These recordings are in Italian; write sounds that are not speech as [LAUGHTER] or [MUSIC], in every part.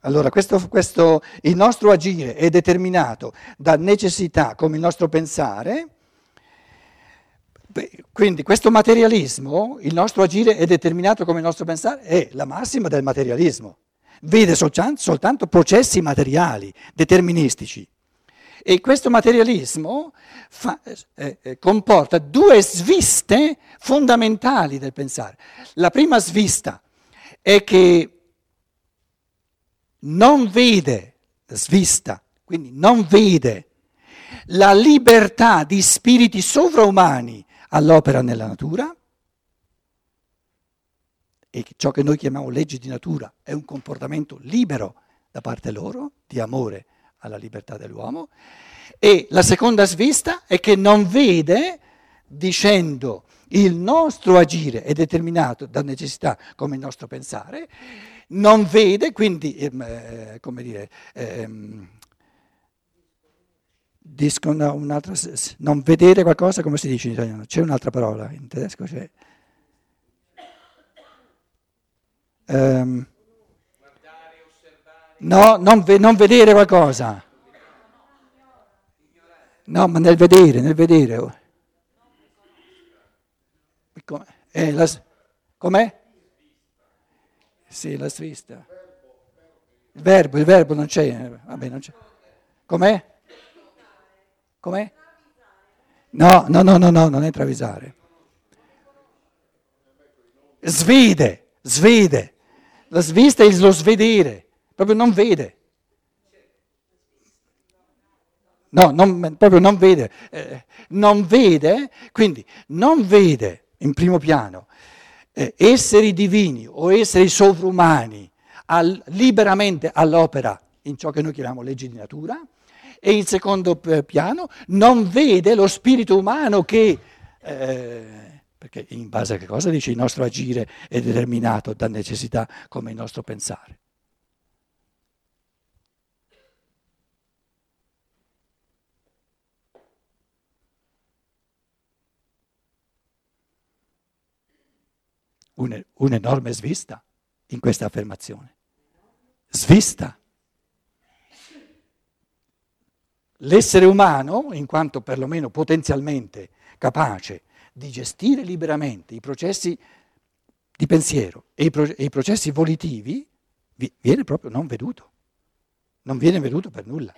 Allora, questo, questo, il nostro agire è determinato da necessità come il nostro pensare, quindi questo materialismo, il nostro agire è determinato come il nostro pensare, è la massima del materialismo. Vede soltanto, soltanto processi materiali, deterministici. E questo materialismo fa, eh, eh, comporta due sviste fondamentali del pensare. La prima svista è che non vede, svista, quindi non vede la libertà di spiriti sovraumani all'opera nella natura e ciò che noi chiamiamo leggi di natura è un comportamento libero da parte loro, di amore alla libertà dell'uomo, e la seconda svista è che non vede, dicendo il nostro agire è determinato da necessità come il nostro pensare, non vede, quindi, ehm, eh, come dire, ehm, disco, no, non vedere qualcosa, come si dice in italiano? C'è un'altra parola, in tedesco c'è. Um, no, non, ve, non, vedere qualcosa. No, ma nel vedere, nel vedere. Com'è? Eh, la, com'è? Sì, la svista. Il verbo, il verbo non c'è. Vabbè, non c'è. Com'è? Com'è? No, no, no, no, no, non è travisare. Svede, svede. La svista è lo svedere, proprio non vede. No, non, proprio non vede. Eh, non vede, quindi non vede in primo piano eh, esseri divini o esseri sovrumani al, liberamente all'opera in ciò che noi chiamiamo leggi di natura e in secondo piano non vede lo spirito umano che, eh, perché in base a che cosa dice il nostro agire è determinato da necessità come il nostro pensare. Un'enorme svista in questa affermazione. Svista. L'essere umano, in quanto perlomeno potenzialmente capace di gestire liberamente i processi di pensiero e i, pro- e i processi volitivi, viene proprio non veduto. Non viene veduto per nulla.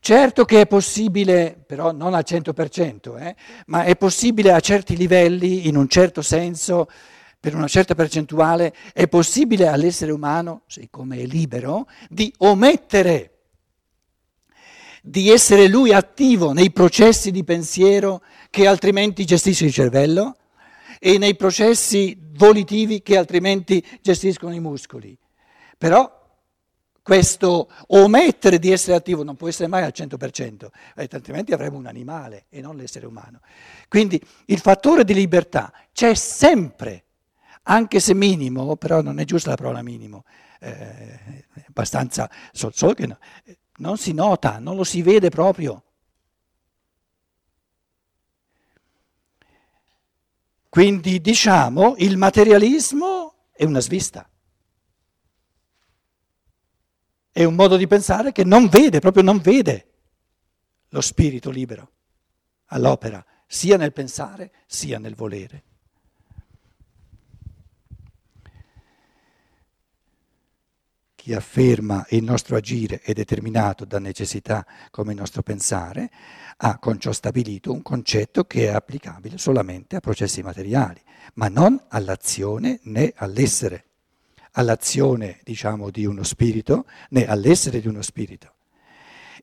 Certo che è possibile, però non al 100%, eh, ma è possibile a certi livelli, in un certo senso, per una certa percentuale, è possibile all'essere umano, siccome è libero, di omettere, di essere lui attivo nei processi di pensiero che altrimenti gestisce il cervello e nei processi volitivi che altrimenti gestiscono i muscoli. Però questo omettere di essere attivo non può essere mai al 100%, altrimenti avremo un animale e non l'essere umano. Quindi il fattore di libertà c'è sempre, anche se minimo, però non è giusta la parola minimo, eh, abbastanza, solo che no, non si nota, non lo si vede proprio. Quindi diciamo il materialismo è una svista è un modo di pensare che non vede, proprio non vede lo spirito libero all'opera, sia nel pensare sia nel volere. Chi afferma il nostro agire è determinato da necessità come il nostro pensare, ha con ciò stabilito un concetto che è applicabile solamente a processi materiali, ma non all'azione né all'essere all'azione, diciamo, di uno spirito, né all'essere di uno spirito.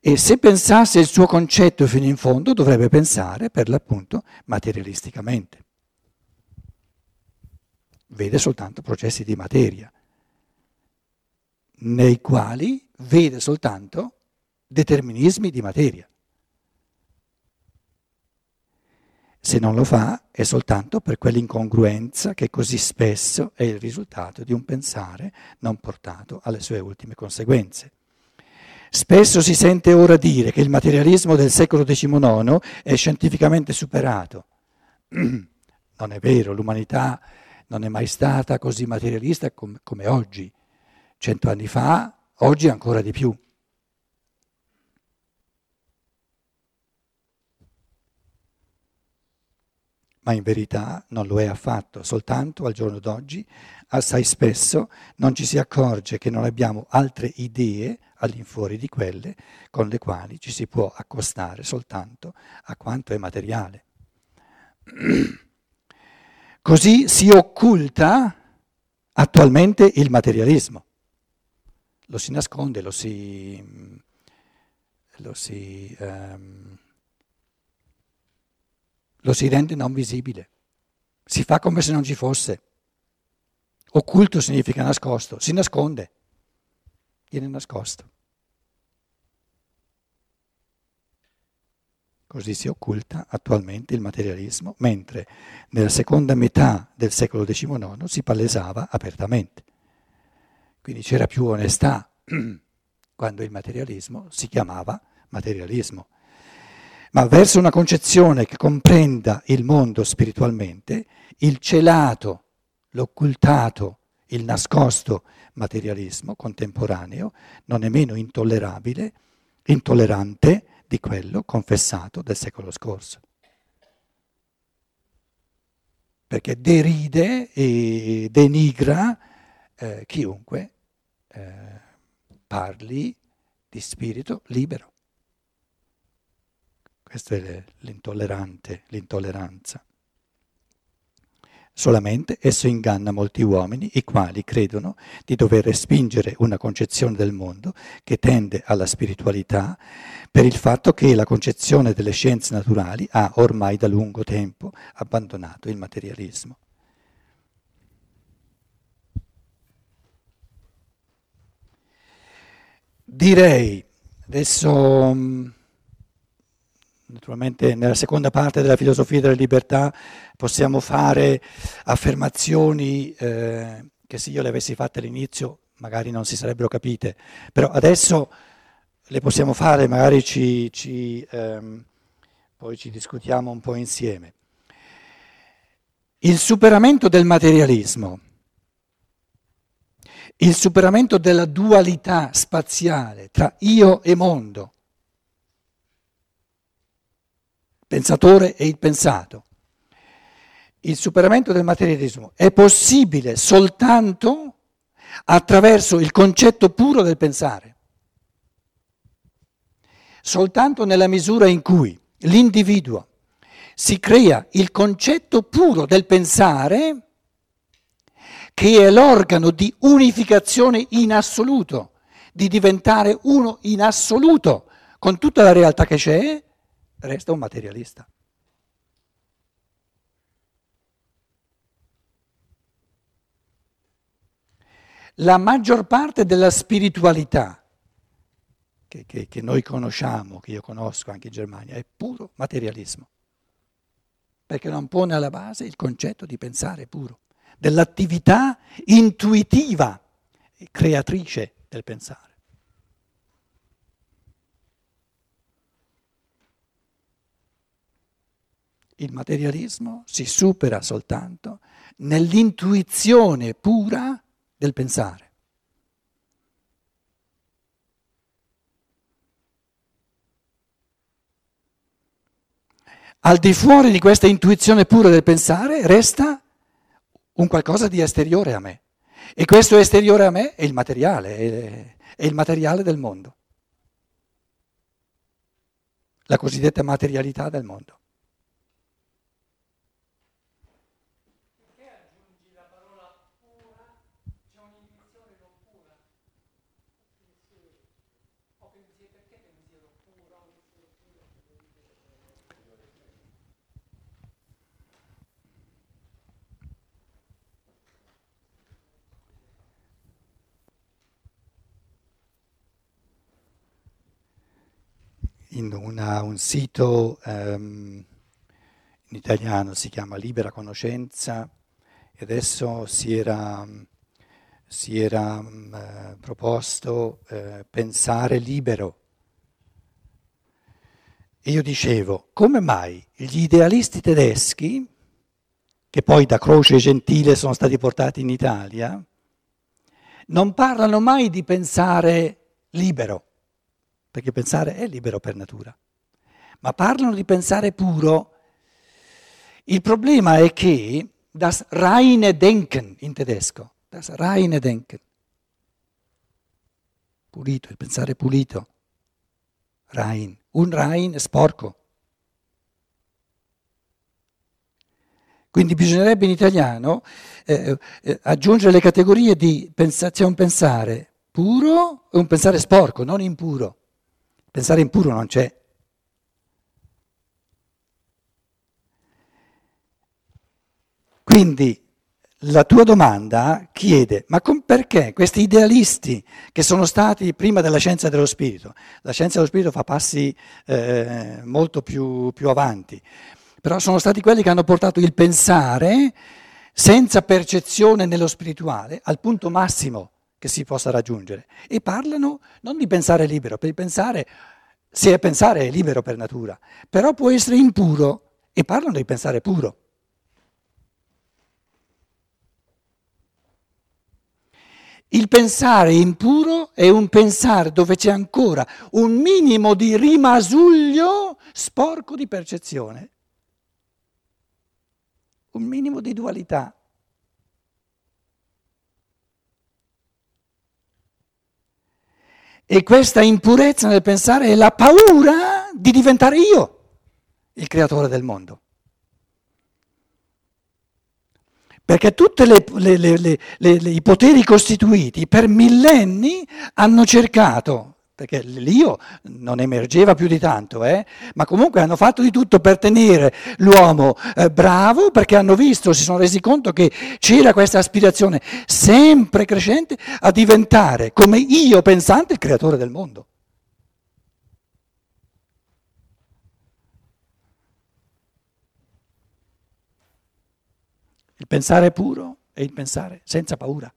E se pensasse il suo concetto fino in fondo, dovrebbe pensare per l'appunto materialisticamente. Vede soltanto processi di materia, nei quali vede soltanto determinismi di materia. Se non lo fa è soltanto per quell'incongruenza che così spesso è il risultato di un pensare non portato alle sue ultime conseguenze. Spesso si sente ora dire che il materialismo del secolo XIX è scientificamente superato. [CLEARS THROAT] Non è vero, l'umanità non è mai stata così materialista come, come oggi. cento anni fa, oggi ancora di più. Ma in verità non lo è affatto, soltanto al giorno d'oggi, assai spesso non ci si accorge che non abbiamo altre idee all'infuori di quelle con le quali ci si può accostare soltanto a quanto è materiale. [CLEARS THROAT] Così si occulta attualmente il materialismo, lo si nasconde, lo si, lo si, um, lo si rende non visibile, si fa come se non ci fosse. Occulto significa nascosto, si nasconde, viene nascosto. Così si occulta attualmente il materialismo, mentre nella seconda metà del secolo XIX si palesava apertamente. Quindi c'era più onestà [CLEARS THROAT] quando il materialismo si chiamava materialismo. Ma verso una concezione che comprenda il mondo spiritualmente, il celato, l'occultato, il nascosto materialismo contemporaneo non è meno intollerabile, intollerante, di quello confessato del secolo scorso. Perché deride e denigra eh, chiunque eh, parli di spirito libero. Questa è l'intollerante, l'intolleranza. Solamente esso inganna molti uomini, i quali credono di dover respingere una concezione del mondo che tende alla spiritualità per il fatto che la concezione delle scienze naturali ha ormai da lungo tempo abbandonato il materialismo. Direi, adesso mm, Naturalmente nella seconda parte della filosofia della libertà possiamo fare affermazioni eh, che se io le avessi fatte all'inizio magari non si sarebbero capite, però adesso le possiamo fare, magari ci, ci, ehm, poi ci discutiamo un po' insieme. Il superamento del materialismo, il superamento della dualità spaziale tra io e mondo, pensatore e il pensato. Il superamento del materialismo è possibile soltanto attraverso il concetto puro del pensare. Soltanto nella misura in cui l'individuo si crea il concetto puro del pensare, che è l'organo di unificazione in assoluto, di diventare uno in assoluto con tutta la realtà che c'è, resta un materialista. La maggior parte della spiritualità che, che, che, noi conosciamo, che io conosco anche in Germania, è puro materialismo, perché non pone alla base il concetto di pensare puro, dell'attività intuitiva, creatrice del pensare. Il materialismo si supera soltanto nell'intuizione pura del pensare. Al di fuori di questa intuizione pura del pensare resta un qualcosa di esteriore a me. E questo esteriore a me è il materiale, è il materiale del mondo. La cosiddetta materialità del mondo. In una, un sito um, in italiano si chiama Libera Conoscenza e adesso si era, si era um, proposto uh, pensare libero. E io dicevo, come mai gli idealisti tedeschi, che poi da Croce e Gentile sono stati portati in Italia, non parlano mai di pensare libero, perché pensare è libero per natura, ma parlano di pensare puro. Il problema è che das reine Denken in tedesco, das reine Denken, pulito, il pensare pulito, rein, un rein sporco. Quindi bisognerebbe in italiano eh, eh, aggiungere le categorie di pensa- c'è un pensare puro e un pensare sporco, non impuro. Pensare impuro non c'è. Quindi la tua domanda chiede, ma com- perché questi idealisti che sono stati prima della scienza dello spirito, la scienza dello spirito fa passi eh, molto più, più avanti, però sono stati quelli che hanno portato il pensare senza percezione nello spirituale al punto massimo che si possa raggiungere. E parlano non di pensare libero, per pensare, se pensare è libero per natura, però può essere impuro e parlano di pensare puro. Il pensare impuro è un pensare dove c'è ancora un minimo di rimasuglio sporco di percezione un minimo di dualità. E questa impurezza nel pensare è la paura di diventare io il creatore del mondo. Perché tutti i poteri costituiti per millenni hanno cercato perché l'io non emergeva più di tanto, eh? ma comunque hanno fatto di tutto per tenere l'uomo eh, bravo perché hanno visto, si sono resi conto che c'era questa aspirazione sempre crescente a diventare come io pensante il creatore del mondo. Il pensare puro è il pensare senza paura.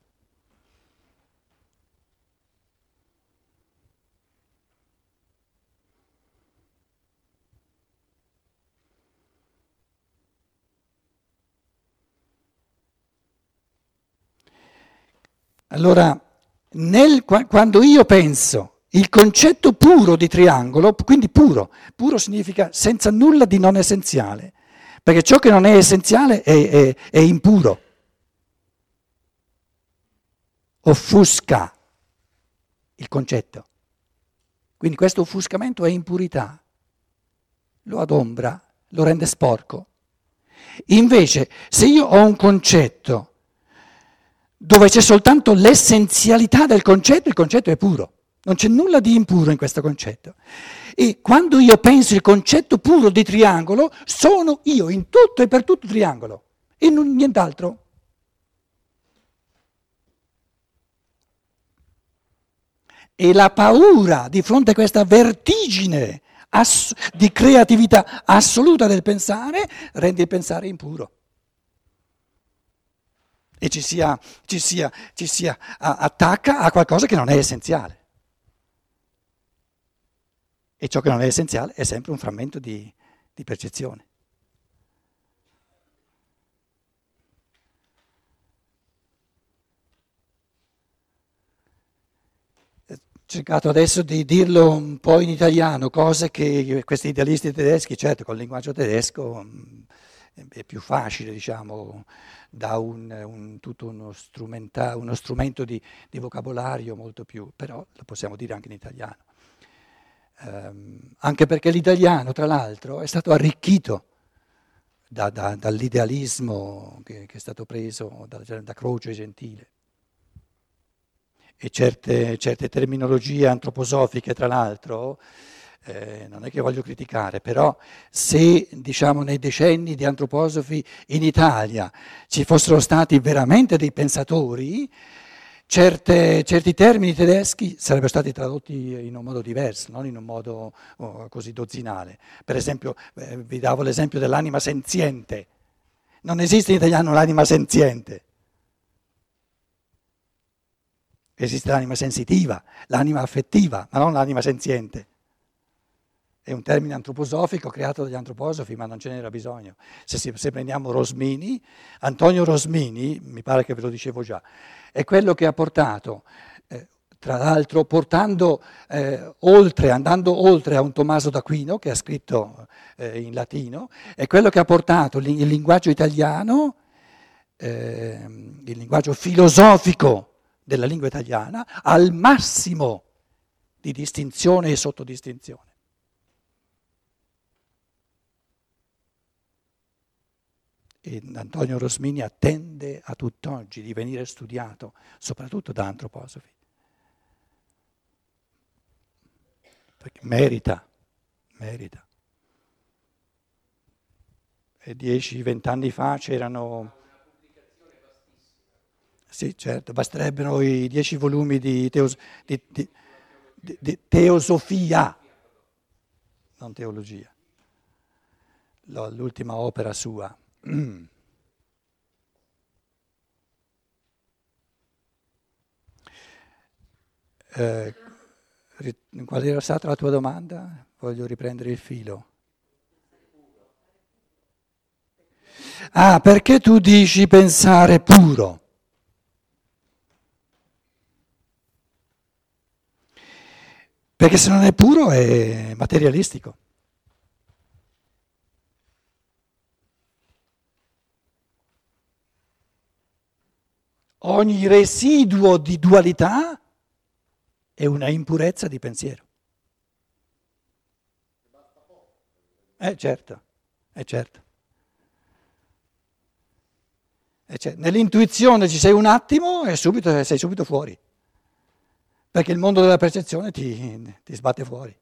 Allora, nel, quando io penso il concetto puro di triangolo, quindi puro, puro significa senza nulla di non essenziale, perché ciò che non è essenziale è, è, è impuro, offusca il concetto. Quindi questo offuscamento è impurità, lo adombra, lo rende sporco. Invece, se io ho un concetto dove c'è soltanto l'essenzialità del concetto, il concetto è puro. Non c'è nulla di impuro in questo concetto. E quando io penso il concetto puro di triangolo, sono io in tutto e per tutto triangolo e non, nient'altro. E la paura di fronte a questa vertigine ass- di creatività assoluta del pensare rende il pensare impuro e ci sia attacca a qualcosa che non è essenziale. E ciò che non è essenziale è sempre un frammento di, di percezione. Ho cercato adesso di dirlo un po' in italiano, cose che questi idealisti tedeschi, certo con il linguaggio tedesco mm, è più facile, diciamo, da un, un, tutto uno, uno strumento di, di, vocabolario molto più, però lo possiamo dire anche in italiano. Um, anche perché l'italiano, tra l'altro, è stato arricchito da, da, dall'idealismo che, che, è stato preso da, da Croce Gentile. E certe, certe terminologie antroposofiche, tra l'altro, eh, non è che voglio criticare, però se diciamo nei decenni di antroposofi in Italia ci fossero stati veramente dei pensatori, certe, certi termini tedeschi sarebbero stati tradotti in un modo diverso, non in un modo oh, così dozzinale. Per esempio, eh, vi davo l'esempio dell'anima senziente. Non esiste in italiano l'anima senziente. Esiste l'anima sensitiva, l'anima affettiva, ma non l'anima senziente. È un termine antroposofico creato dagli antroposofi, ma non ce n'era bisogno. Se, se, prendiamo Rosmini, Antonio Rosmini, mi pare che ve lo dicevo già, è quello che ha portato, eh, tra l'altro portando eh, oltre, andando oltre a un Tommaso d'Aquino che ha scritto eh, in latino, è quello che ha portato il linguaggio italiano, ehm, il linguaggio filosofico della lingua italiana, al massimo di distinzione e sottodistinzione. E Antonio Rosmini attende a tutt'oggi di venire studiato, soprattutto da antroposofi. Perché merita, merita. E dieci, vent'anni fa c'erano... Sì, certo, basterebbero i dieci volumi di, teos, di, di, di teosofia, non teologia. L'ultima opera sua. Eh, qual era stata la tua domanda? Voglio riprendere il filo. Ah, perché tu dici pensare puro? Perché se non è puro è materialistico. Ogni residuo di dualità è una impurezza di pensiero. Eh certo, eh certo. Eh certo. Nell'intuizione ci sei un attimo e subito, sei subito fuori, perché il mondo della percezione ti, ti sbatte fuori.